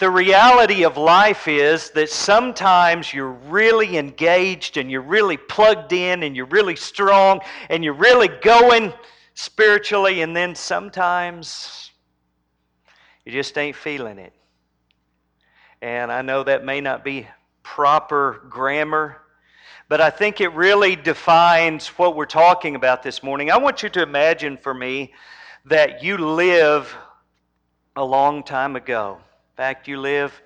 The reality of life is that sometimes you're really engaged and you're really plugged in and you're really strong and you're really going spiritually, and then sometimes you just ain't feeling it. And I know that may not be proper grammar, but I think it really defines what we're talking about this morning. I want you to imagine for me that you live a long time ago. Fact, you live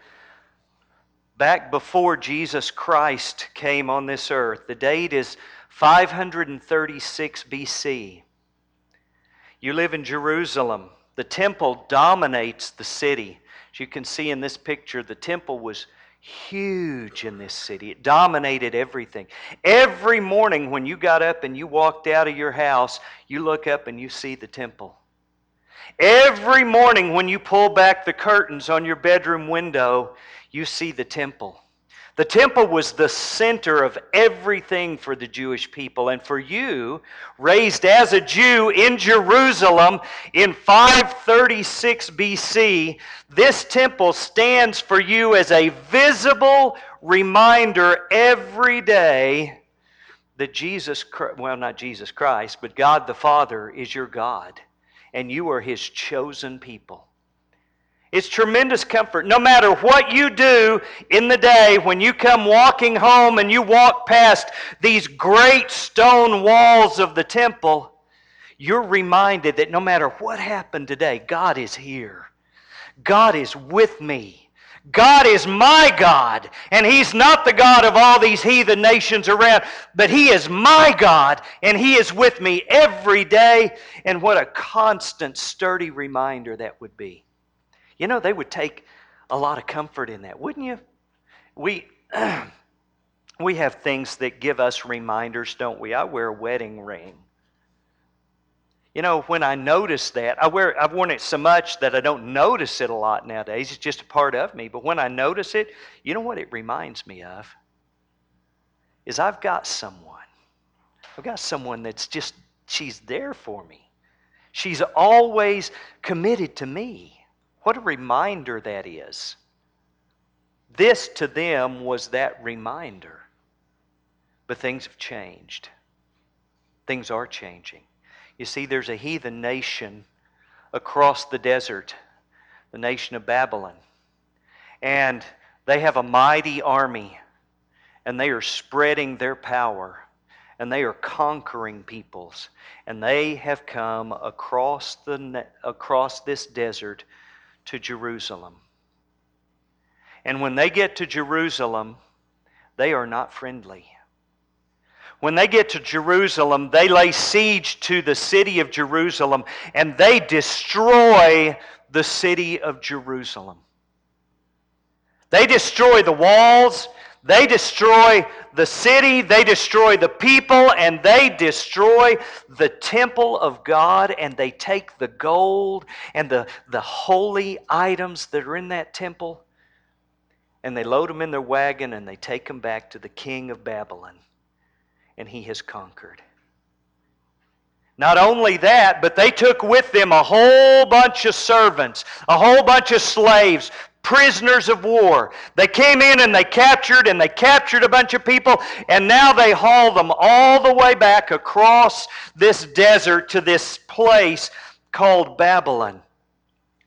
back before Jesus Christ came on this earth. The date is 536 BC. You live in Jerusalem. The temple dominates the city. As you can see in this picture, the temple was huge in this city. It dominated everything. Every morning when you got up and you walked out of your house, you look up and you see the temple. Every morning when you pull back the curtains on your bedroom window, you see the temple. The temple was the center of everything for the Jewish people. And for you, raised as a Jew in Jerusalem in 536 BC, this temple stands for you as a visible reminder every day that Jesus, well, not Jesus Christ, but God the Father is your God, and you are His chosen people. It's tremendous comfort. No matter what you do in the day, when you come walking home and you walk past these great stone walls of the temple, you're reminded that no matter what happened today, God is here. God is with me. God is my God, and He's not the God of all these heathen nations around, but He is my God, and He is with me every day. And what a constant, sturdy reminder that would be. You know, they would take a lot of comfort in that, wouldn't you? We, we have things that give us reminders, don't we? I wear a wedding ring. You know, when I notice that, I wear, I've worn it so much that I don't notice it a lot nowadays. It's just a part of me. But when I notice it, you know what it reminds me of? Is I've got someone. I've got someone that's just, she's there for me. She's always committed to me. What a reminder that is. This to them was that reminder. But things have changed. Things are changing. You see, there's a heathen nation across the desert, the nation of Babylon. And they have a mighty army, and they are spreading their power, and they are conquering peoples. And they have come across, the, across this desert to Jerusalem. And when they get to Jerusalem, they are not friendly. When they get to Jerusalem, they lay siege to the city of Jerusalem and they destroy the city of Jerusalem. They destroy the walls, they destroy the city, they destroy the people, and they destroy the temple of God, and they take the gold and the, the holy items that are in that temple, and they load them in their wagon and they take them back to the king of Babylon, and he has conquered. Not only that, but they took with them a whole bunch of servants, a whole bunch of slaves, prisoners of war. They came in and they captured and they captured a bunch of people, and now they haul them all the way back across this desert to this place called Babylon.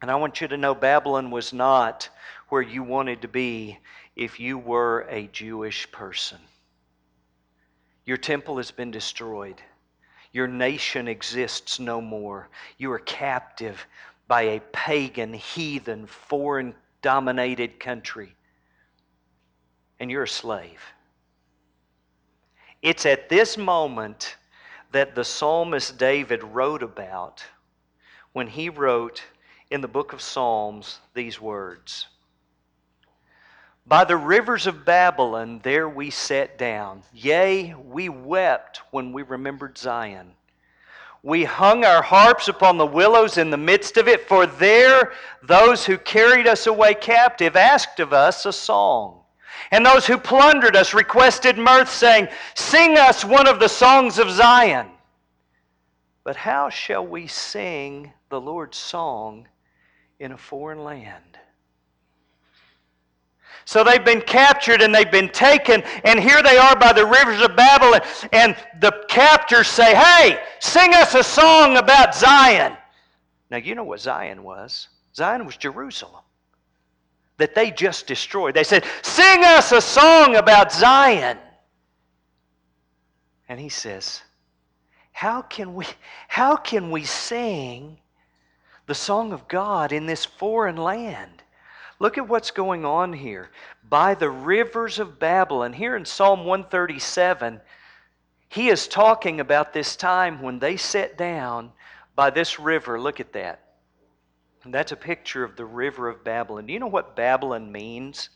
And I want you to know Babylon was not where you wanted to be if you were a Jewish person. Your temple has been destroyed. Your nation exists no more. You are captive by a pagan, heathen, foreign dominated country, and you're a slave. It's at this moment that the psalmist David wrote about when he wrote in the book of Psalms these words By the rivers of Babylon, there we sat down. Yea, we wept when we remembered Zion. We hung our harps upon the willows in the midst of it, for there those who carried us away captive asked of us a song. And those who plundered us requested mirth, saying, Sing us one of the songs of Zion. But how shall we sing the Lord's song in a foreign land? So they've been captured and they've been taken, and here they are by the rivers of Babylon. And the captors say, Hey, sing us a song about Zion. Now, you know what Zion was Zion was Jerusalem that they just destroyed. They said, Sing us a song about Zion. And he says, How can we, how can we sing the song of God in this foreign land? Look at what's going on here. By the rivers of Babylon, here in Psalm 137, he is talking about this time when they sat down by this river. Look at that. And that's a picture of the river of Babylon. Do you know what Babylon means?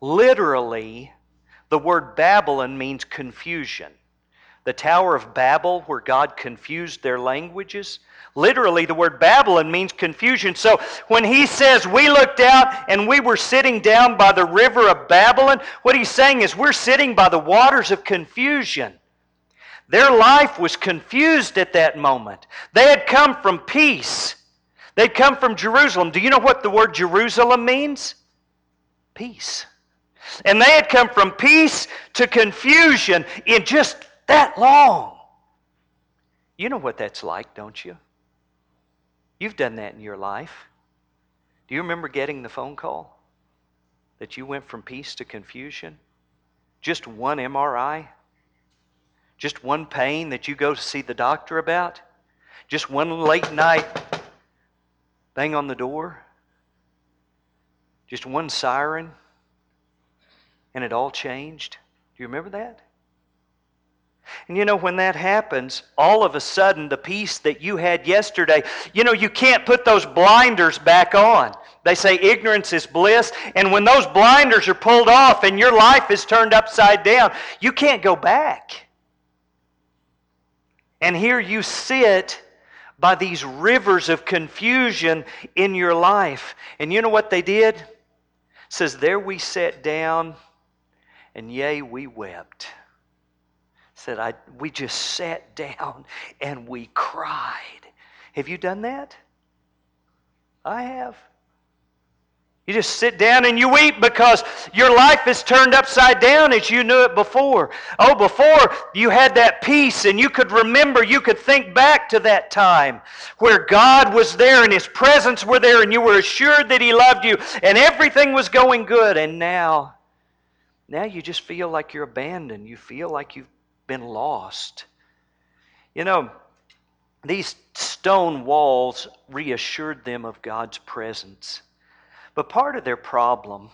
Literally, the word Babylon means confusion. The Tower of Babel, where God confused their languages, Literally, the word Babylon means confusion. So when he says we looked out and we were sitting down by the river of Babylon, what he's saying is we're sitting by the waters of confusion. Their life was confused at that moment. They had come from peace. They'd come from Jerusalem. Do you know what the word Jerusalem means? Peace. And they had come from peace to confusion in just that long. You know what that's like, don't you? You've done that in your life. Do you remember getting the phone call that you went from peace to confusion? Just one MRI? Just one pain that you go to see the doctor about? Just one late night bang on the door? Just one siren? And it all changed? Do you remember that? And you know, when that happens, all of a sudden, the peace that you had yesterday, you know, you can't put those blinders back on. They say ignorance is bliss. And when those blinders are pulled off and your life is turned upside down, you can't go back. And here you sit by these rivers of confusion in your life. And you know what they did? It says, There we sat down, and yea, we wept said, I, we just sat down and we cried. Have you done that? I have. You just sit down and you weep because your life is turned upside down as you knew it before. Oh, before you had that peace and you could remember, you could think back to that time where God was there and His presence were there and you were assured that He loved you and everything was going good. And now, now you just feel like you're abandoned. You feel like you've been lost. You know, these stone walls reassured them of God's presence. But part of their problem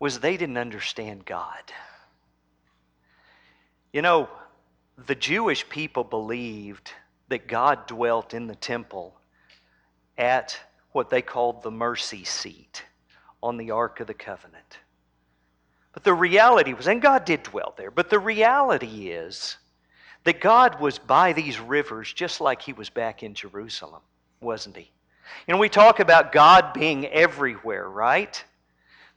was they didn't understand God. You know, the Jewish people believed that God dwelt in the temple at what they called the mercy seat on the Ark of the Covenant. But the reality was, and God did dwell there, but the reality is that God was by these rivers just like He was back in Jerusalem, wasn't He? You know, we talk about God being everywhere, right?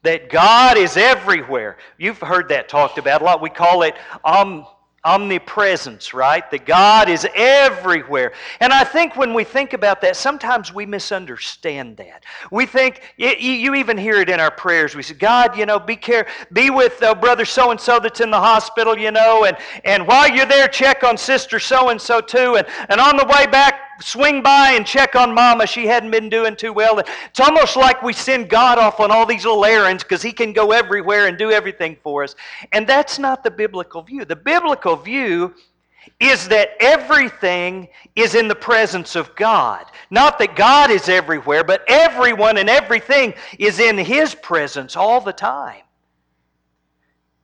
That God is everywhere. You've heard that talked about a lot. We call it um, omnipresence, right? That God is everywhere. And I think when we think about that, sometimes we misunderstand that. We think, you even hear it in our prayers. We say, God, you know, be care, be with uh, brother so and so that's in the hospital, you know, and, and while you're there, check on sister so and so too. And, and on the way back, swing by and check on mama. She hadn't been doing too well. It's almost like we send God off on all these little errands because he can go everywhere and do everything for us. And that's not the biblical view. The biblical view is that everything is in the presence of God. Not that God is everywhere, but everyone and everything is in his presence all the time.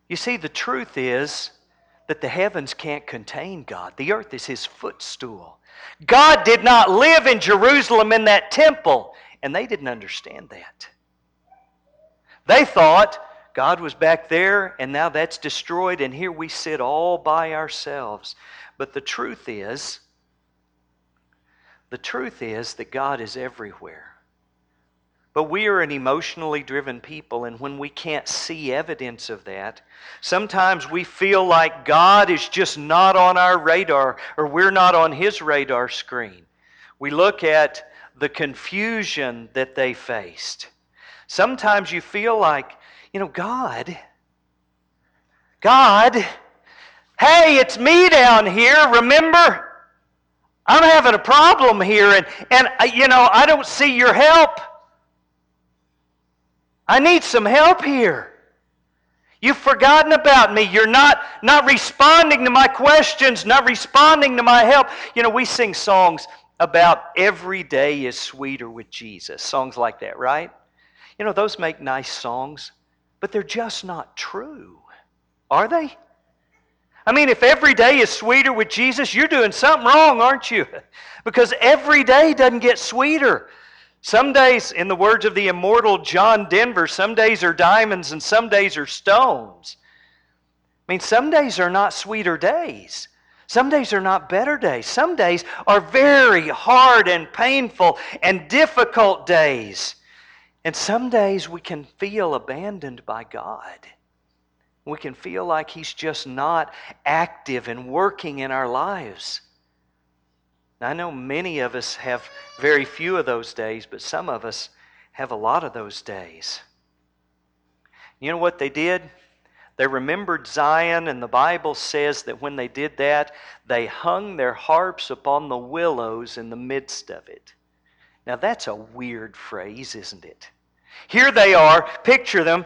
You see, the truth is that the heavens can't contain God. The earth is his footstool. God did not live in Jerusalem in that temple, and they didn't understand that. They thought God was back there, and now that's destroyed, and here we sit all by ourselves. But the truth is, the truth is that God is everywhere. But we are an emotionally driven people, and when we can't see evidence of that, sometimes we feel like God is just not on our radar or we're not on His radar screen. We look at the confusion that they faced. Sometimes you feel like, You know, God, God, hey, it's me down here, remember? I'm having a problem here, and, and uh, you know, I don't see your help. I need some help here. You've forgotten about me. You're not, not responding to my questions, not responding to my help. You know, we sing songs about every day is sweeter with Jesus, songs like that, right? You know, those make nice songs, but they're just not true, are they? I mean, if every day is sweeter with Jesus, you're doing something wrong, aren't you? Because every day doesn't get sweeter. Some days, in the words of the immortal John Denver, some days are diamonds and some days are stones. I mean, some days are not sweeter days. Some days are not better days. Some days are very hard and painful and difficult days. And some days we can feel abandoned by God. We can feel like He's just not active and working in our lives. I know many of us have very few of those days, but some of us have a lot of those days. You know what they did? They remembered Zion, and the Bible says that when they did that, they hung their harps upon the willows in the midst of it. Now, that's a weird phrase, isn't it? Here they are, picture them,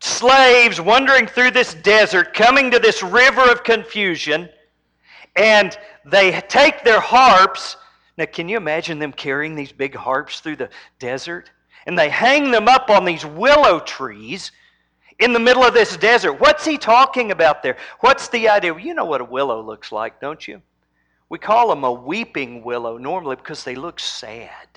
slaves wandering through this desert, coming to this river of confusion, and they take their harps. Now, can you imagine them carrying these big harps through the desert? And they hang them up on these willow trees in the middle of this desert. What's he talking about there? What's the idea? You know what a willow looks like, don't you? We call them a weeping willow normally because they look sad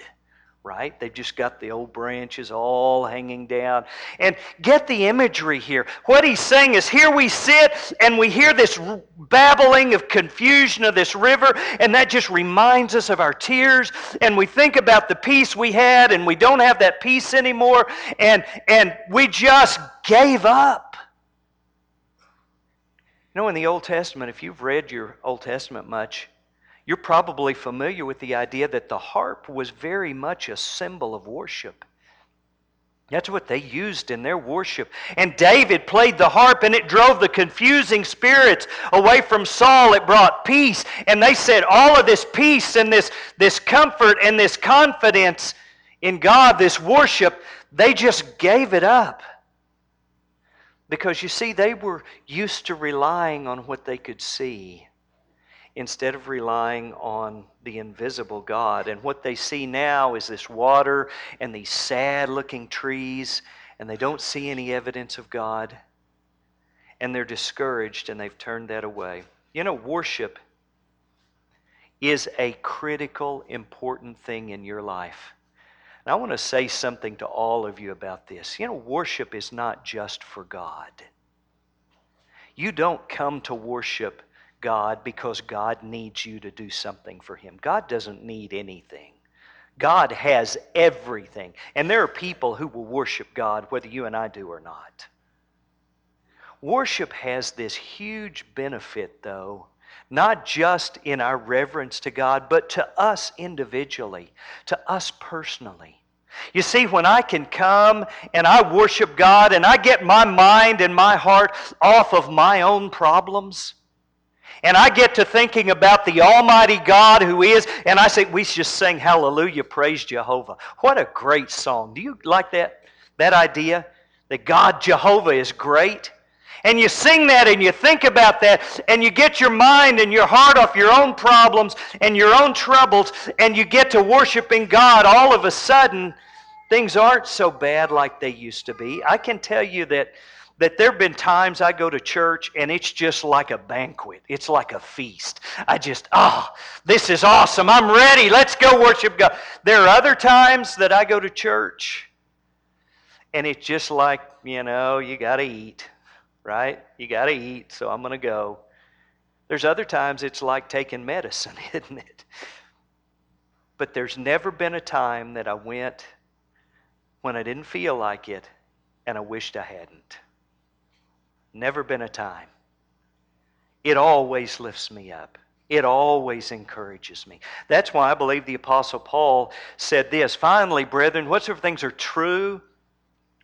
right? They've just got the old branches all hanging down. And get the imagery here. What he's saying is here we sit and we hear this babbling of confusion of this river, and that just reminds us of our tears. And we think about the peace we had, and we don't have that peace anymore, and, and we just gave up. You know, in the Old Testament, if you've read your Old Testament much, you're probably familiar with the idea that the harp was very much a symbol of worship. That's what they used in their worship. And David played the harp, and it drove the confusing spirits away from Saul. It brought peace. And they said all of this peace and this, this comfort and this confidence in God, this worship, they just gave it up. Because you see, they were used to relying on what they could see instead of relying on the invisible God. And what they see now is this water and these sad looking trees, and they don't see any evidence of God. And they're discouraged and they've turned that away. You know, worship is a critical, important thing in your life. And I want to say something to all of you about this. You know, worship is not just for God. You don't come to worship God because God needs you to do something for Him. God doesn't need anything. God has everything. And there are people who will worship God whether you and I do or not. Worship has this huge benefit, though, not just in our reverence to God, but to us individually, to us personally. You see, when I can come and I worship God and I get my mind and my heart off of my own problems, and I get to thinking about the Almighty God who is, and I say, we just sing Hallelujah, praise Jehovah. What a great song. Do you like that, that idea? That God Jehovah is great? And you sing that and you think about that and you get your mind and your heart off your own problems and your own troubles and you get to worshiping God, all of a sudden, things aren't so bad like they used to be. I can tell you that that there have been times I go to church and it's just like a banquet. It's like a feast. I just, oh, this is awesome. I'm ready. Let's go worship God. There are other times that I go to church and it's just like, you know, you got to eat, right? You got to eat, so I'm going to go. There's other times it's like taking medicine, isn't it? But there's never been a time that I went when I didn't feel like it and I wished I hadn't. Never been a time. It always lifts me up. It always encourages me. That's why I believe the Apostle Paul said this Finally, brethren, whatsoever things are true,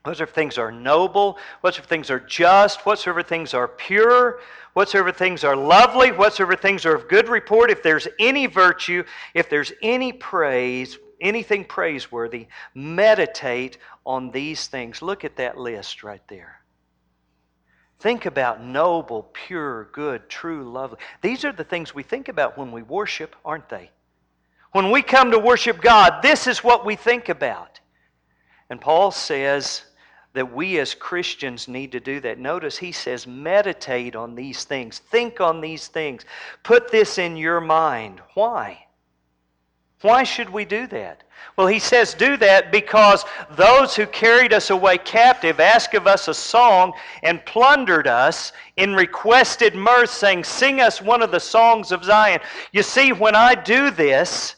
whatsoever things are noble, whatsoever things are just, whatsoever things are pure, whatsoever things are lovely, whatsoever things are of good report, if there's any virtue, if there's any praise, anything praiseworthy, meditate on these things. Look at that list right there. Think about noble, pure, good, true, lovely. These are the things we think about when we worship, aren't they? When we come to worship God, this is what we think about. And Paul says that we as Christians need to do that. Notice he says, meditate on these things, think on these things, put this in your mind. Why? Why should we do that? Well, he says, do that because those who carried us away captive asked of us a song and plundered us in requested mirth, saying, Sing us one of the songs of Zion. You see, when I do this,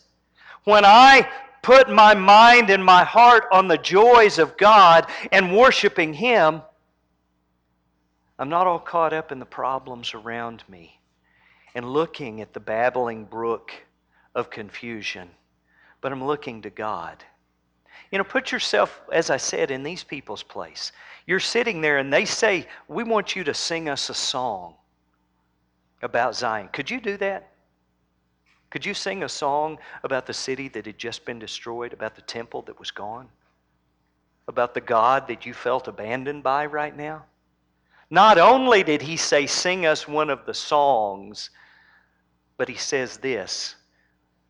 when I put my mind and my heart on the joys of God and worshiping Him, I'm not all caught up in the problems around me and looking at the babbling brook of confusion, but I'm looking to God. You know, put yourself, as I said, in these people's place. You're sitting there and they say, We want you to sing us a song about Zion. Could you do that? Could you sing a song about the city that had just been destroyed, about the temple that was gone, about the God that you felt abandoned by right now? Not only did he say, Sing us one of the songs, but he says this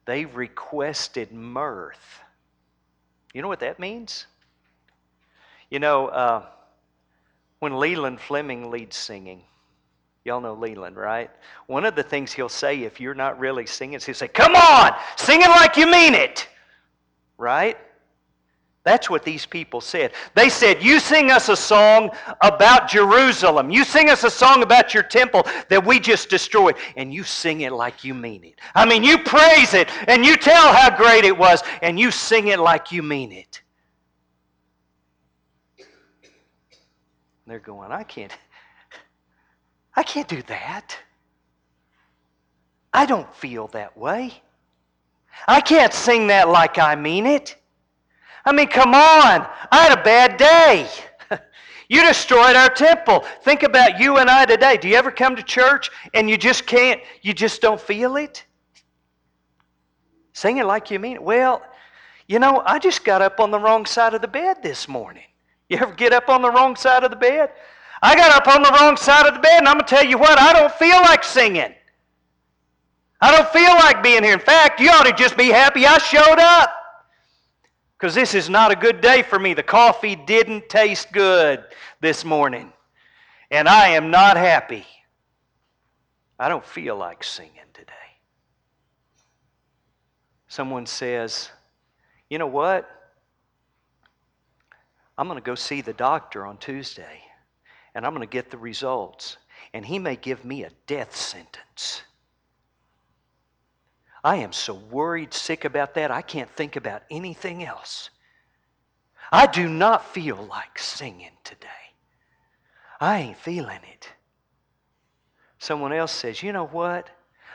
they requested mirth. You know what that means? You know, uh, when Leland Fleming leads singing, Y'all know Leland, right? One of the things he'll say if you're not really singing he'll say, Come on, sing it like you mean it. Right? That's what these people said. They said, You sing us a song about Jerusalem. You sing us a song about your temple that we just destroyed. And you sing it like you mean it. I mean, you praise it and you tell how great it was and you sing it like you mean it. they're going, I can't. I can't do that. I don't feel that way. I can't sing that like I mean it. I mean, come on. I had a bad day. you destroyed our temple. Think about you and I today. Do you ever come to church and you just can't, you just don't feel it? Sing it like you mean it. Well, you know, I just got up on the wrong side of the bed this morning. You ever get up on the wrong side of the bed? I got up on the wrong side of the bed, and I'm going to tell you what, I don't feel like singing. I don't feel like being here. In fact, you ought to just be happy I showed up. Because this is not a good day for me. The coffee didn't taste good this morning. And I am not happy. I don't feel like singing today. Someone says, You know what? I'm going to go see the doctor on Tuesday and I'm going to get the results. And he may give me a death sentence. I am so worried, sick about that, I can't think about anything else. I do not feel like singing today. I ain't feeling it. Someone else says, you know what?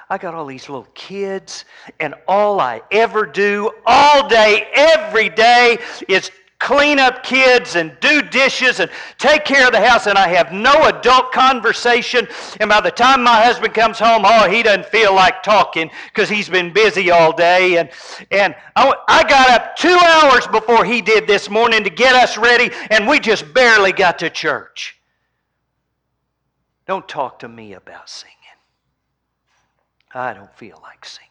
I got all these little kids, and all I ever do all day, every day, is clean up kids and do dishes and take care of the house, and I have no adult conversation. And by the time my husband comes home, oh, he doesn't feel like talking because he's been busy all day. And, and I, I got up two hours before he did this morning to get us ready, and we just barely got to church. Don't talk to me about singing. I don't feel like singing.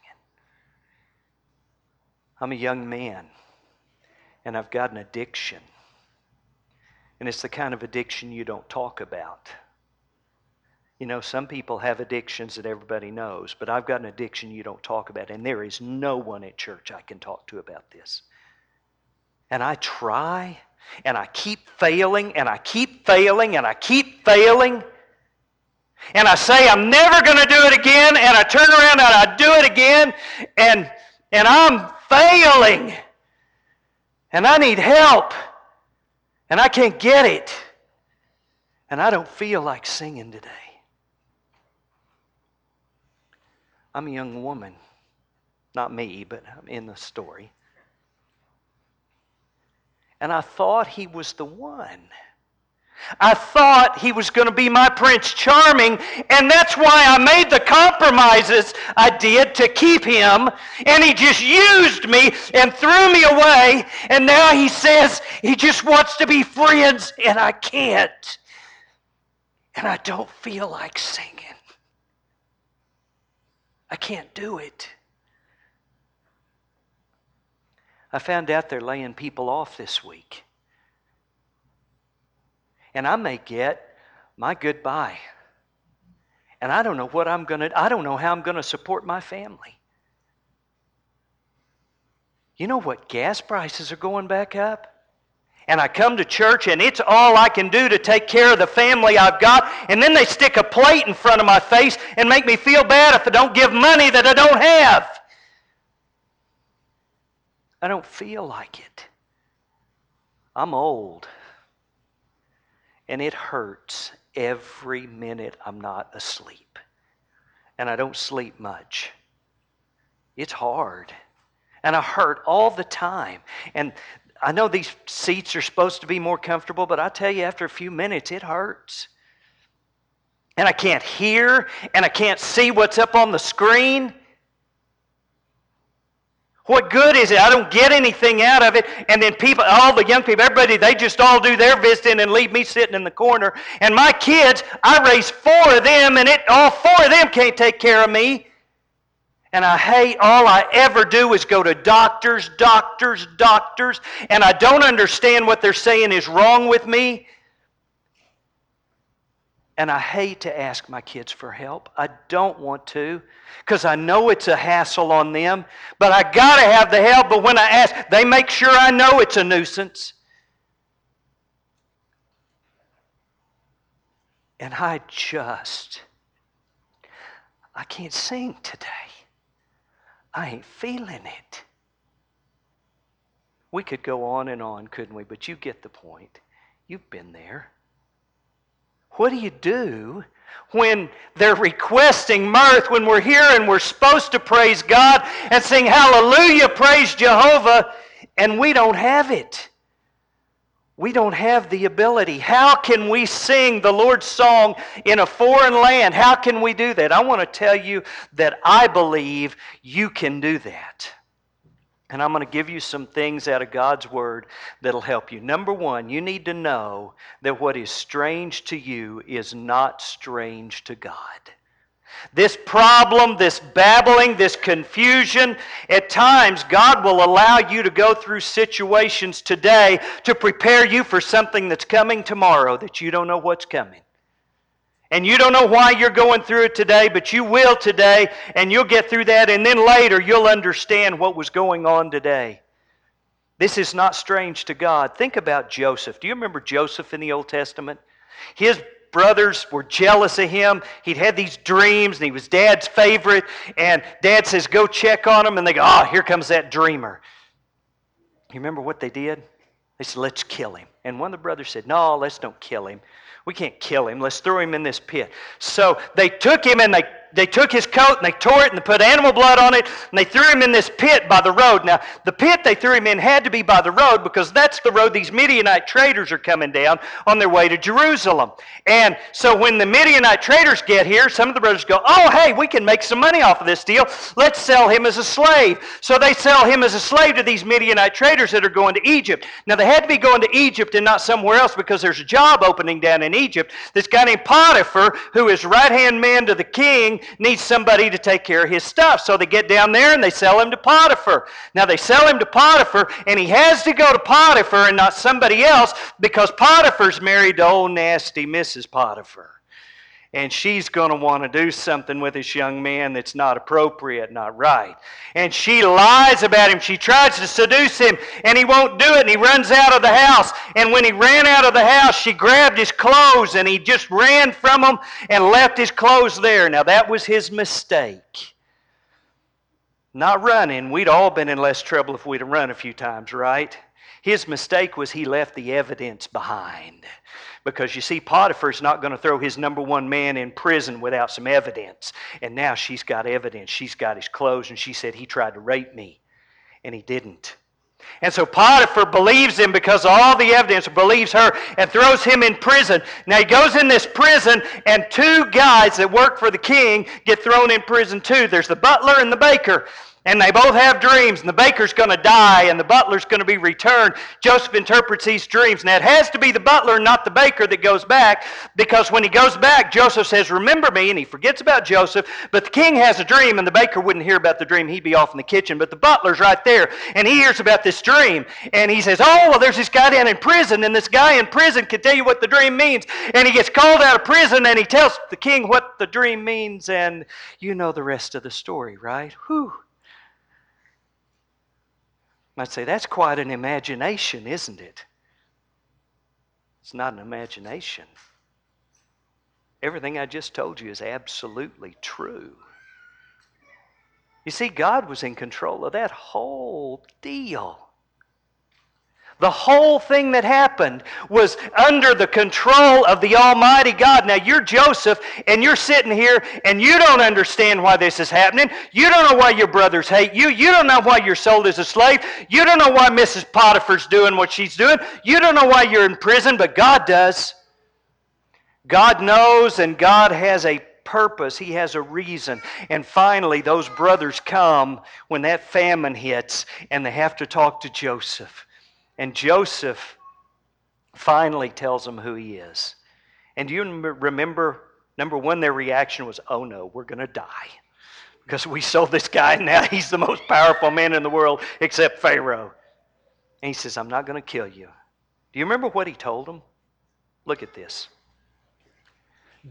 I'm a young man and I've got an addiction. And it's the kind of addiction you don't talk about. You know, some people have addictions that everybody knows, but I've got an addiction you don't talk about, and there is no one at church I can talk to about this. And I try, and I keep failing, and I keep failing, and I keep failing. And I say, I'm never going to do it again, and I turn around and I do it again, and, and I'm failing and I need help, and I can't get it, and I don't feel like singing today. I'm a young woman. Not me, but I'm in the story. And I thought he was the one. I thought he was going to be my Prince Charming, and that's why I made the compromises I did to keep him, and he just used me and threw me away, and now he says he just wants to be friends, and I can't. And I don't feel like singing. I can't do it. I found out they're laying people off this week and I may get my goodbye. And I don't know what I'm going to, I don't know how I'm going to support my family. You know what? Gas prices are going back up. And I come to church and it's all I can do to take care of the family I've got. And then they stick a plate in front of my face and make me feel bad if I don't give money that I don't have. I don't feel like it. I'm old. And it hurts every minute I'm not asleep. And I don't sleep much. It's hard. And I hurt all the time. And I know these seats are supposed to be more comfortable, but I tell you, after a few minutes, it hurts. And I can't hear, and I can't see what's up on the screen. What good is it? I don't get anything out of it. And then people, all the young people, everybody, they just all do their visiting and leave me sitting in the corner. And my kids, I raised four of them, and it, all four of them can't take care of me. And I hate all I ever do is go to doctors, doctors, doctors, and I don't understand what they're saying is wrong with me. And I hate to ask my kids for help. I don't want to because I know it's a hassle on them. But I got to have the help. But when I ask, they make sure I know it's a nuisance. And I just, I can't sing today. I ain't feeling it. We could go on and on, couldn't we? But you get the point. You've been there. What do you do when they're requesting mirth, when we're here and we're supposed to praise God and sing hallelujah, praise Jehovah, and we don't have it? We don't have the ability. How can we sing the Lord's song in a foreign land? How can we do that? I want to tell you that I believe you can do that. And I'm going to give you some things out of God's Word that'll help you. Number one, you need to know that what is strange to you is not strange to God. This problem, this babbling, this confusion, at times God will allow you to go through situations today to prepare you for something that's coming tomorrow that you don't know what's coming. And you don't know why you're going through it today, but you will today, and you'll get through that, and then later you'll understand what was going on today. This is not strange to God. Think about Joseph. Do you remember Joseph in the Old Testament? His brothers were jealous of him. He'd had these dreams, and he was dad's favorite. And dad says, Go check on him. And they go, Oh, here comes that dreamer. You remember what they did? They said, Let's kill him. And one of the brothers said, No, let's don't kill him. We can't kill him. Let's throw him in this pit. So they took him and they they took his coat and they tore it and they put animal blood on it and they threw him in this pit by the road. Now, the pit they threw him in had to be by the road because that's the road these Midianite traders are coming down on their way to Jerusalem. And so when the Midianite traders get here, some of the brothers go, Oh, hey, we can make some money off of this deal. Let's sell him as a slave. So they sell him as a slave to these Midianite traders that are going to Egypt. Now, they had to be going to Egypt and not somewhere else because there's a job opening down in Egypt. This guy named Potiphar, who is right hand man to the king, needs somebody to take care of his stuff. So they get down there and they sell him to Potiphar. Now they sell him to Potiphar, and he has to go to Potiphar and not somebody else because Potiphar's married to old nasty Mrs. Potiphar and she's going to want to do something with this young man that's not appropriate, not right. And she lies about him. She tries to seduce him, and he won't do it, and he runs out of the house. And when he ran out of the house, she grabbed his clothes, and he just ran from them and left his clothes there. Now, that was his mistake. Not running. We'd all been in less trouble if we'd have run a few times, right? His mistake was he left the evidence behind. Because you see, Potiphar's not going to throw his number one man in prison without some evidence. And now she's got evidence. She's got his clothes, and she said he tried to rape me, and he didn't. And so Potiphar believes him because all the evidence, believes her, and throws him in prison. Now he goes in this prison, and two guys that work for the king get thrown in prison too. There's the butler and the baker and they both have dreams, and the baker's going to die, and the butler's going to be returned. Joseph interprets these dreams. Now, it has to be the butler, not the baker, that goes back, because when he goes back, Joseph says, Remember me, and he forgets about Joseph. But the king has a dream, and the baker wouldn't hear about the dream. He'd be off in the kitchen. But the butler's right there, and he hears about this dream, and he says, Oh, well, there's this guy down in prison, and this guy in prison can tell you what the dream means. And he gets called out of prison, and he tells the king what the dream means, and you know the rest of the story, right? Whew. I'd say, that's quite an imagination, isn't it? It's not an imagination. Everything I just told you is absolutely true. You see, God was in control of that whole deal. The whole thing that happened was under the control of the Almighty God. Now, you're Joseph, and you're sitting here, and you don't understand why this is happening. You don't know why your brothers hate you. You don't know why you're sold as a slave. You don't know why Mrs. Potiphar's doing what she's doing. You don't know why you're in prison, but God does. God knows, and God has a purpose, He has a reason. And finally, those brothers come when that famine hits, and they have to talk to Joseph. And Joseph finally tells them who he is. And do you remember, number one, their reaction was, oh no, we're going to die. Because we sold this guy, and now he's the most powerful man in the world except Pharaoh. And he says, I'm not going to kill you. Do you remember what he told them? Look at this.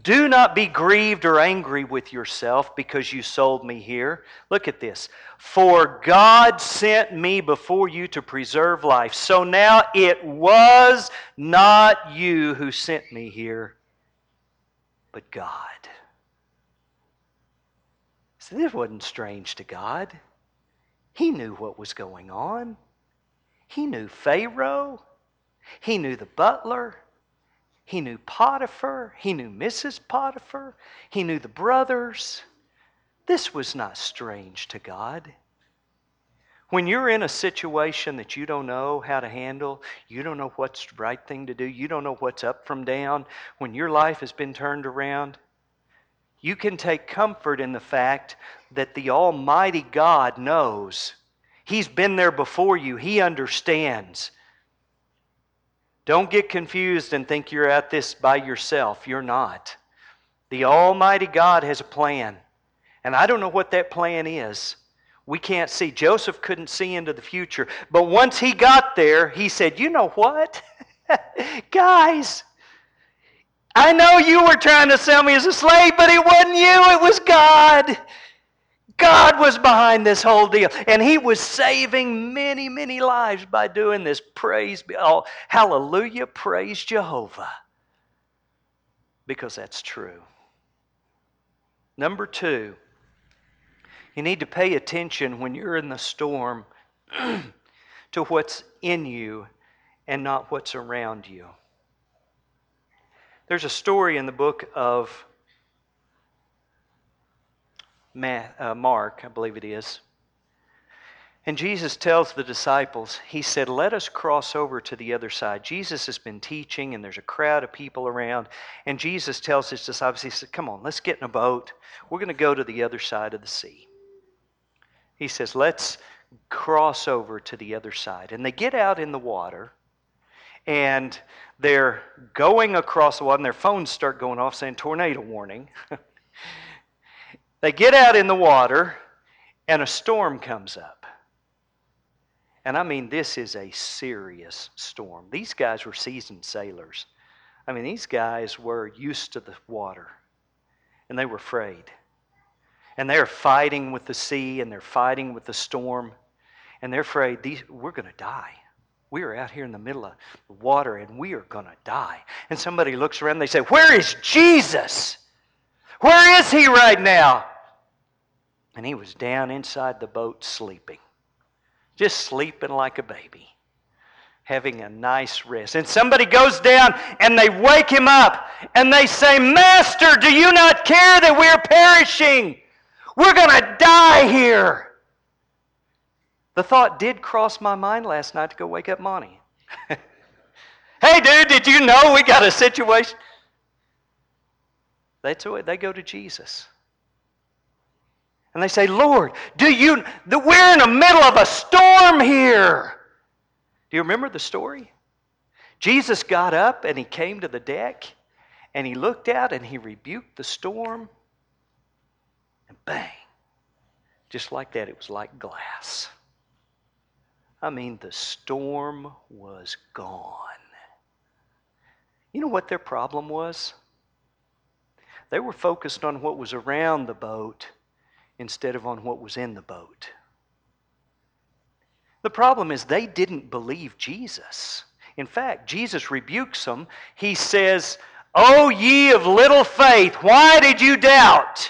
Do not be grieved or angry with yourself because you sold me here. Look at this. For God sent me before you to preserve life. So now it was not you who sent me here, but God. So this wasn't strange to God. He knew what was going on. He knew Pharaoh. He knew the butler. He knew Potiphar. He knew Mrs. Potiphar. He knew the brothers. This was not strange to God. When you're in a situation that you don't know how to handle, you don't know what's the right thing to do, you don't know what's up from down, when your life has been turned around, you can take comfort in the fact that the Almighty God knows. He's been there before you, He understands. Don't get confused and think you're at this by yourself. You're not. The Almighty God has a plan. And I don't know what that plan is. We can't see. Joseph couldn't see into the future. But once he got there, he said, You know what? Guys, I know you were trying to sell me as a slave, but it wasn't you, it was God. God was behind this whole deal. And He was saving many, many lives by doing this. Praise be. Oh, hallelujah. Praise Jehovah. Because that's true. Number two, you need to pay attention when you're in the storm to what's in you and not what's around you. There's a story in the book of Uh, Mark, I believe it is. And Jesus tells the disciples, He said, Let us cross over to the other side. Jesus has been teaching, and there's a crowd of people around. And Jesus tells His disciples, He said, Come on, let's get in a boat. We're going to go to the other side of the sea. He says, Let's cross over to the other side. And they get out in the water, and they're going across the water, and their phones start going off saying, Tornado warning. They get out in the water, and a storm comes up. And I mean, this is a serious storm. These guys were seasoned sailors. I mean, these guys were used to the water, and they were afraid. And they're fighting with the sea, and they're fighting with the storm, and they're afraid these, we're going to die. We are out here in the middle of the water, and we are going to die. And somebody looks around, and they say, Where is Jesus? Where is he right now? And he was down inside the boat sleeping, just sleeping like a baby, having a nice rest. And somebody goes down and they wake him up and they say, Master, do you not care that we're perishing? We're going to die here. The thought did cross my mind last night to go wake up Monty. hey, dude, did you know we got a situation? That's the way they go to Jesus. And they say, Lord, do you, we're in the middle of a storm here. Do you remember the story? Jesus got up and he came to the deck and he looked out and he rebuked the storm. And bang, just like that, it was like glass. I mean, the storm was gone. You know what their problem was? They were focused on what was around the boat instead of on what was in the boat. The problem is they didn't believe Jesus. In fact, Jesus rebukes them. He says, O ye of little faith, why did you doubt?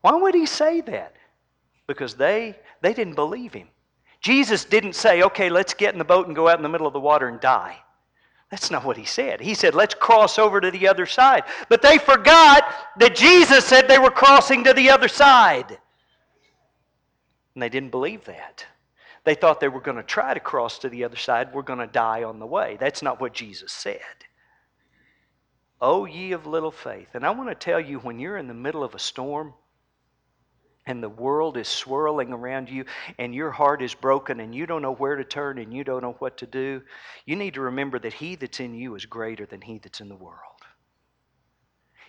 Why would he say that? Because they, they didn't believe him. Jesus didn't say, okay, let's get in the boat and go out in the middle of the water and die. That's not what he said. He said, let's cross over to the other side. But they forgot that Jesus said they were crossing to the other side. And they didn't believe that. They thought they were going to try to cross to the other side. We're going to die on the way. That's not what Jesus said. O ye of little faith. And I want to tell you, when you're in the middle of a storm and the world is swirling around you and your heart is broken and you don't know where to turn and you don't know what to do, you need to remember that He that's in you is greater than He that's in the world.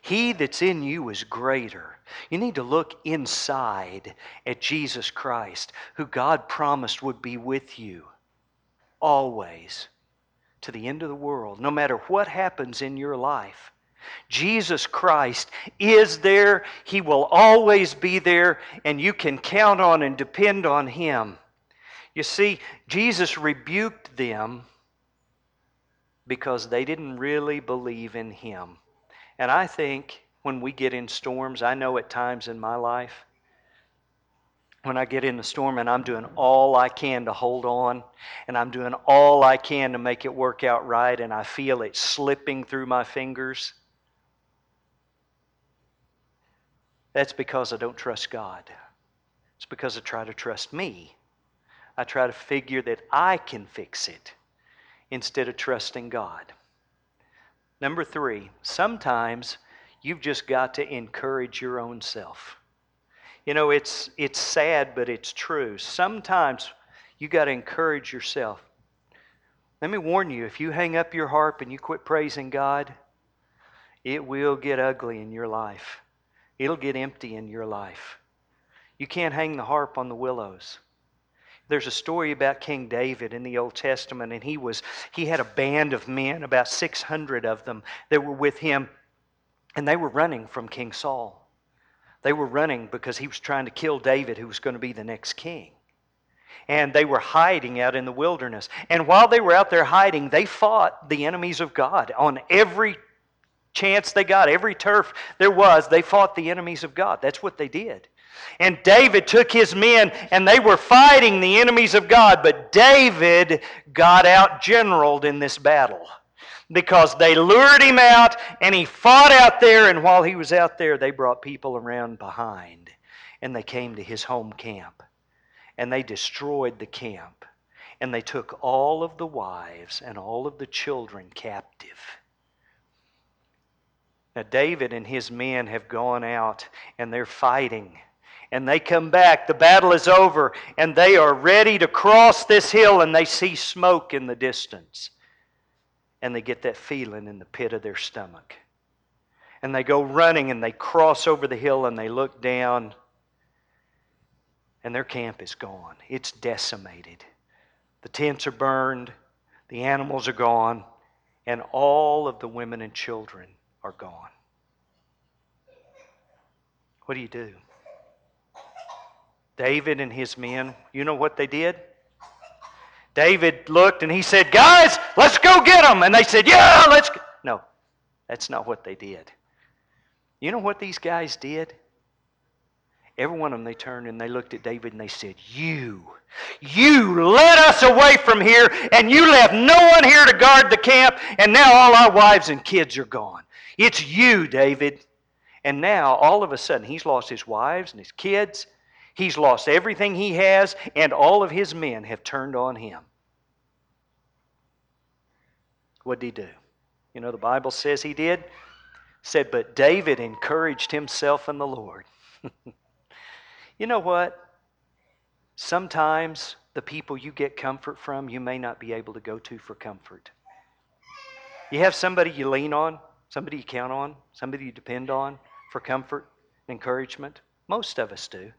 He that's in you is greater. You need to look inside at Jesus Christ, who God promised would be with you always to the end of the world, no matter what happens in your life. Jesus Christ is there. He will always be there, and you can count on and depend on Him. You see, Jesus rebuked them because they didn't really believe in Him. And I think when we get in storms, I know at times in my life, when I get in the storm and I'm doing all I can to hold on and I'm doing all I can to make it work out right and I feel it slipping through my fingers, that's because I don't trust God. It's because I try to trust me. I try to figure that I can fix it instead of trusting God. Number three, sometimes you've just got to encourage your own self. You know, it's, it's sad, but it's true. Sometimes you got to encourage yourself. Let me warn you if you hang up your harp and you quit praising God, it will get ugly in your life. It'll get empty in your life. You can't hang the harp on the willows. There's a story about King David in the Old Testament, and he was he had a band of men, about 600 of them, that were with him, and they were running from King Saul. They were running because he was trying to kill David, who was going to be the next king. And they were hiding out in the wilderness. And while they were out there hiding, they fought the enemies of God on every chance they got, every turf there was, they fought the enemies of God. That's what they did. And David took his men and they were fighting the enemies of God, but David got out generaled in this battle because they lured him out and he fought out there. And while he was out there, they brought people around behind and they came to his home camp and they destroyed the camp and they took all of the wives and all of the children captive. Now, David and his men have gone out and they're fighting. And they come back. The battle is over. And they are ready to cross this hill and they see smoke in the distance and they get that feeling in the pit of their stomach. And they go running and they cross over the hill and they look down, and their camp is gone. It's decimated. The tents are burned, the animals are gone, and all of the women and children are gone. What do you do? David and his men, you know what they did? David looked and he said, Guys, let's go get them. And they said, Yeah, let's go. No, that's not what they did. You know what these guys did? Every one of them, they turned and they looked at David and they said, You, you led us away from here and you left no one here to guard the camp, and now all our wives and kids are gone. It's you, David. And now, all of a sudden, he's lost his wives and his kids. He's lost everything he has, and all of his men have turned on him. What did he do? You know, the Bible says he did. said, but David encouraged himself in the Lord. you know what? Sometimes the people you get comfort from, you may not be able to go to for comfort. You have somebody you lean on, somebody you count on, somebody you depend on for comfort encouragement. Most of us do.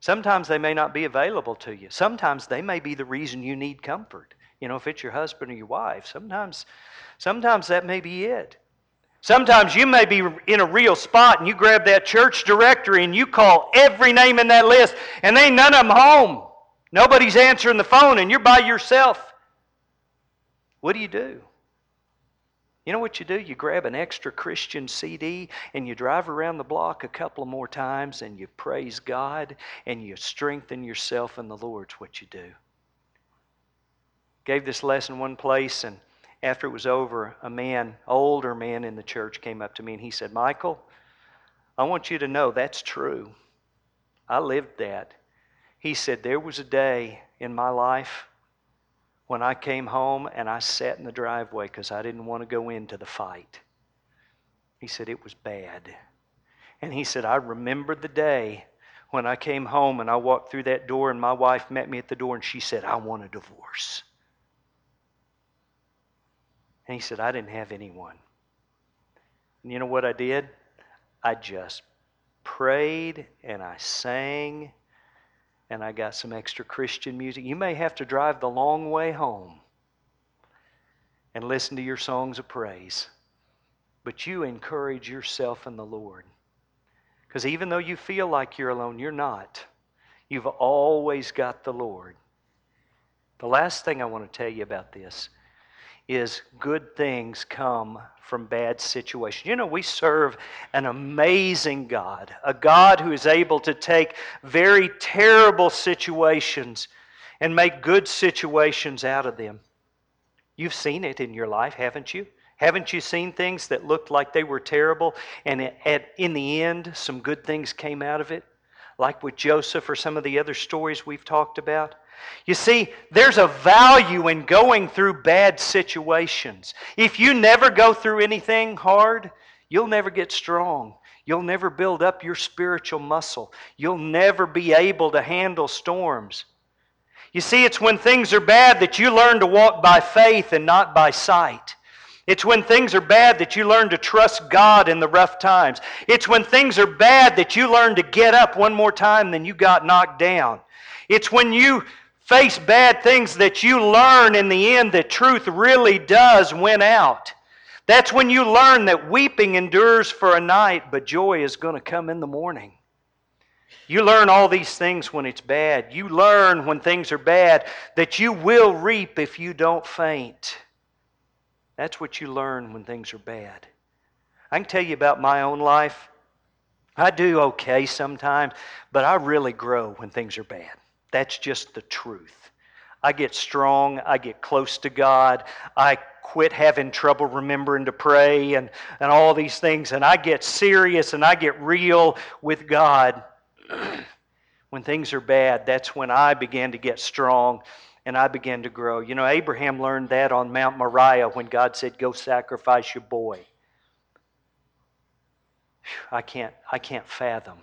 Sometimes they may not be available to you. Sometimes they may be the reason you need comfort. You know, if it's your husband or your wife, sometimes, sometimes that may be it. Sometimes you may be in a real spot and you grab that church directory and you call every name in that list and ain't none of them home. Nobody's answering the phone and you're by yourself. What do you do? You know what you do? You grab an extra Christian CD and you drive around the block a couple more times and you praise God and you strengthen yourself in the Lord's what you do. Gave this lesson one place and after it was over, a man, older man in the church, came up to me and he said, Michael, I want you to know that's true. I lived that. He said, There was a day in my life when I came home and I sat in the driveway because I didn't want to go into the fight. He said, It was bad. And he said, I remember the day when I came home and I walked through that door and my wife met me at the door and she said, I want a divorce. And he said, I didn't have anyone. And you know what I did? I just prayed and I sang and I got some extra Christian music. You may have to drive the long way home and listen to your songs of praise, but you encourage yourself in the Lord. Because even though you feel like you're alone, you're not. You've always got the Lord. The last thing I want to tell you about this is good things come from bad situations. You know, we serve an amazing God, a God who is able to take very terrible situations and make good situations out of them. You've seen it in your life, haven't you? Haven't you seen things that looked like they were terrible and at, in the end some good things came out of it? Like with Joseph or some of the other stories we've talked about? You see, there's a value in going through bad situations. If you never go through anything hard, you'll never get strong. You'll never build up your spiritual muscle. You'll never be able to handle storms. You see, it's when things are bad that you learn to walk by faith and not by sight. It's when things are bad that you learn to trust God in the rough times. It's when things are bad that you learn to get up one more time than you got knocked down. It's when you face bad things that you learn in the end that truth really does win out. That's when you learn that weeping endures for a night, but joy is going to come in the morning. You learn all these things when it's bad. You learn when things are bad that you will reap if you don't faint. That's what you learn when things are bad. I can tell you about my own life. I do okay sometimes, but I really grow when things are bad. That's just the truth. I get strong, I get close to God, I quit having trouble remembering to pray and, and all these things, and I get serious and I get real with God. when things are bad, that's when I began to get strong and I began to grow. You know, Abraham learned that on Mount Moriah when God said, Go sacrifice your boy. I can't, I can't fathom.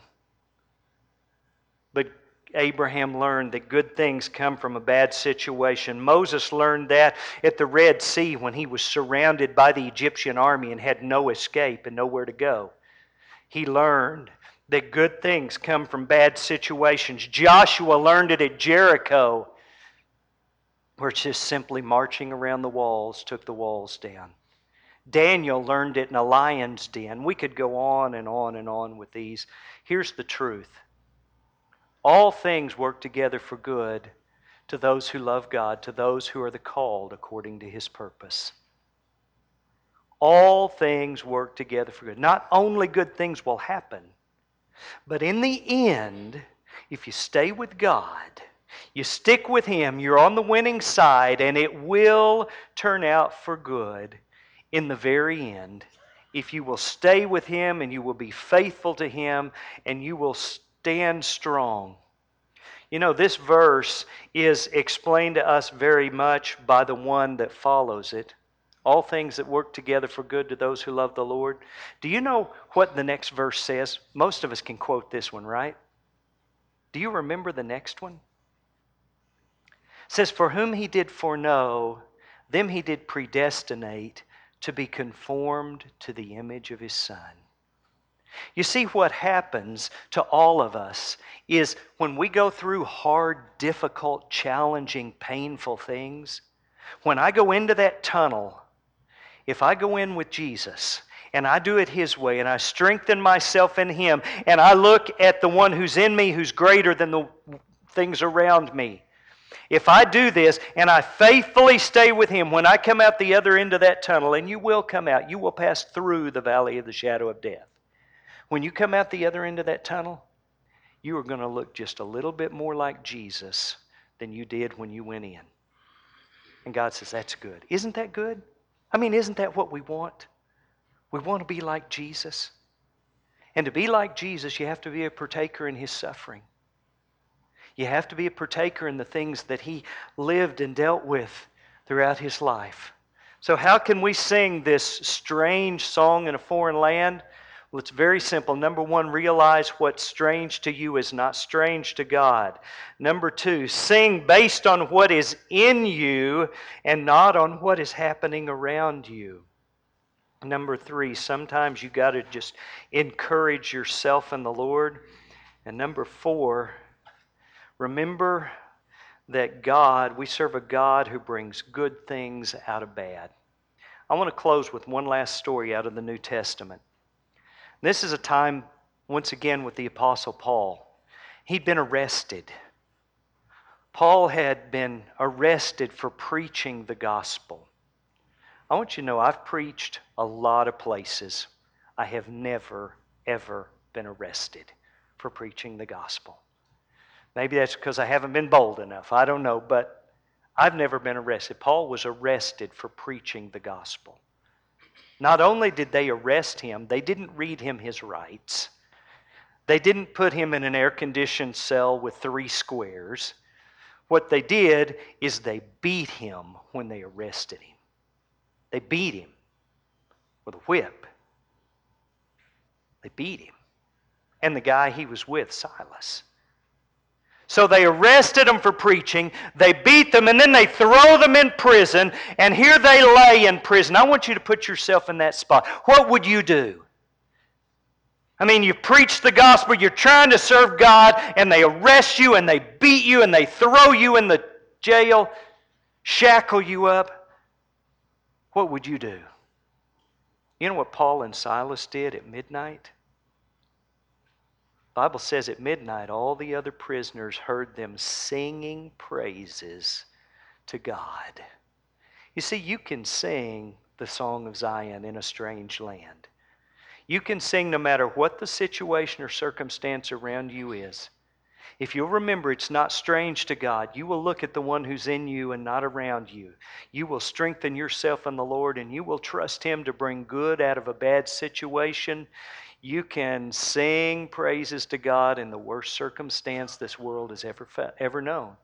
Abraham learned that good things come from a bad situation. Moses learned that at the Red Sea when he was surrounded by the Egyptian army and had no escape and nowhere to go. He learned that good things come from bad situations. Joshua learned it at Jericho, where just simply marching around the walls took the walls down. Daniel learned it in a lion's den. We could go on and on and on with these. Here's the truth all things work together for good to those who love God, to those who are the called according to his purpose. All things work together for good. Not only good things will happen, but in the end, if you stay with God, you stick with Him, you're on the winning side, and it will turn out for good in the very end if you will stay with Him and you will be faithful to Him and you will stand strong. You know, this verse is explained to us very much by the one that follows it. All things that work together for good to those who love the Lord. Do you know what the next verse says? Most of us can quote this one, right? Do you remember the next one? It says, For whom he did foreknow, them he did predestinate to be conformed to the image of his Son. You see, what happens to all of us is when we go through hard, difficult, challenging, painful things, when I go into that tunnel, if I go in with Jesus and I do it His way and I strengthen myself in Him and I look at the one who's in me who's greater than the things around me, if I do this and I faithfully stay with Him, when I come out the other end of that tunnel, and you will come out, you will pass through the valley of the shadow of death. When you come out the other end of that tunnel, you are going to look just a little bit more like Jesus than you did when you went in. And God says, That's good. Isn't that good? I mean, isn't that what we want? We want to be like Jesus. And to be like Jesus, you have to be a partaker in his suffering. You have to be a partaker in the things that he lived and dealt with throughout his life. So, how can we sing this strange song in a foreign land? Well, it's very simple. Number one, realize what's strange to you is not strange to God. Number two, sing based on what is in you and not on what is happening around you. Number three, sometimes you got to just encourage yourself in the Lord. And number four, remember that God, we serve a God who brings good things out of bad. I want to close with one last story out of the New Testament. This is a time, once again, with the Apostle Paul. He'd been arrested. Paul had been arrested for preaching the gospel. I want you to know I've preached a lot of places. I have never, ever been arrested for preaching the gospel. Maybe that's because I haven't been bold enough. I don't know, but I've never been arrested. Paul was arrested for preaching the gospel. Not only did they arrest him, they didn't read him his rights. They didn't put him in an air conditioned cell with three squares. What they did is they beat him when they arrested him. They beat him with a whip. They beat him. And the guy he was with, Silas. So they arrested them for preaching, they beat them, and then they throw them in prison, and here they lay in prison. I want you to put yourself in that spot. What would you do? I mean, you preach the gospel, you're trying to serve God, and they arrest you, and they beat you, and they throw you in the jail, shackle you up. What would you do? You know what Paul and Silas did at midnight? Bible says at midnight all the other prisoners heard them singing praises to God. You see, you can sing the song of Zion in a strange land. You can sing no matter what the situation or circumstance around you is. If you'll remember, it's not strange to God. You will look at the one who's in you and not around you. You will strengthen yourself in the Lord and you will trust Him to bring good out of a bad situation. You can sing praises to God in the worst circumstance this world has ever, ever known.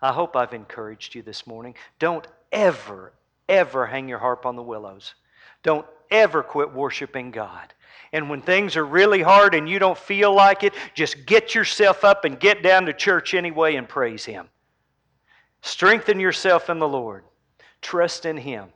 I hope I've encouraged you this morning. Don't ever, ever hang your harp on the willows. Don't ever quit worshiping God. And when things are really hard and you don't feel like it, just get yourself up and get down to church anyway and praise Him. Strengthen yourself in the Lord. Trust in Him.